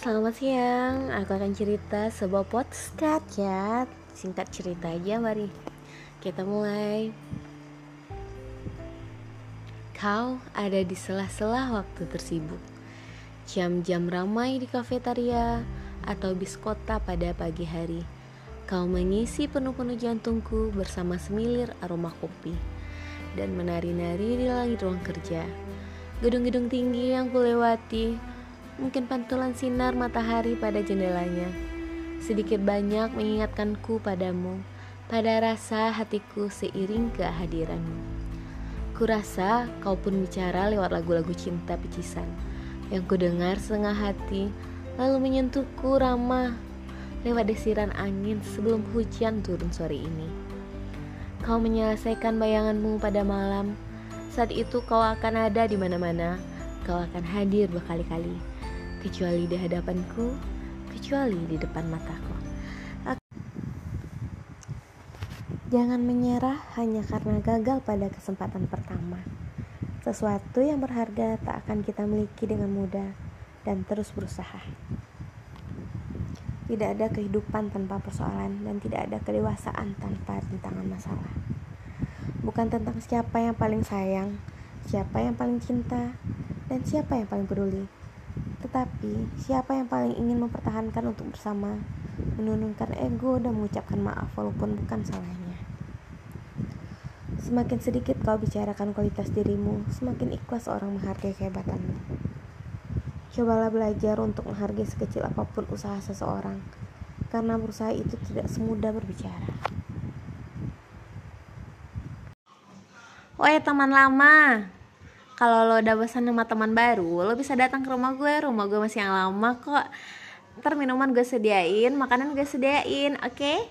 selamat siang. Aku akan cerita sebuah podcast ya. Singkat cerita aja, mari kita mulai. Kau ada di sela-sela waktu tersibuk. Jam-jam ramai di kafetaria atau bis kota pada pagi hari. Kau mengisi penuh-penuh jantungku bersama semilir aroma kopi dan menari-nari di langit ruang kerja. Gedung-gedung tinggi yang kulewati mungkin pantulan sinar matahari pada jendelanya. Sedikit banyak mengingatkanku padamu, pada rasa hatiku seiring kehadiranmu. Kurasa kau pun bicara lewat lagu-lagu cinta pecisan yang kudengar setengah hati, lalu menyentuhku ramah lewat desiran angin sebelum hujan turun sore ini. Kau menyelesaikan bayanganmu pada malam. Saat itu kau akan ada di mana-mana. Kau akan hadir berkali-kali kecuali di hadapanku, kecuali di depan mataku. Jangan menyerah hanya karena gagal pada kesempatan pertama. Sesuatu yang berharga tak akan kita miliki dengan mudah dan terus berusaha. Tidak ada kehidupan tanpa persoalan dan tidak ada kedewasaan tanpa rintangan masalah. Bukan tentang siapa yang paling sayang, siapa yang paling cinta, dan siapa yang paling peduli tetapi, siapa yang paling ingin mempertahankan untuk bersama, menurunkan ego dan mengucapkan maaf walaupun bukan salahnya. Semakin sedikit kau bicarakan kualitas dirimu, semakin ikhlas orang menghargai kehebatanmu. Cobalah belajar untuk menghargai sekecil apa pun usaha seseorang, karena berusaha itu tidak semudah berbicara. Woi teman lama, kalau lo udah bosan sama teman baru lo bisa datang ke rumah gue rumah gue masih yang lama kok ntar minuman gue sediain makanan gue sediain oke okay?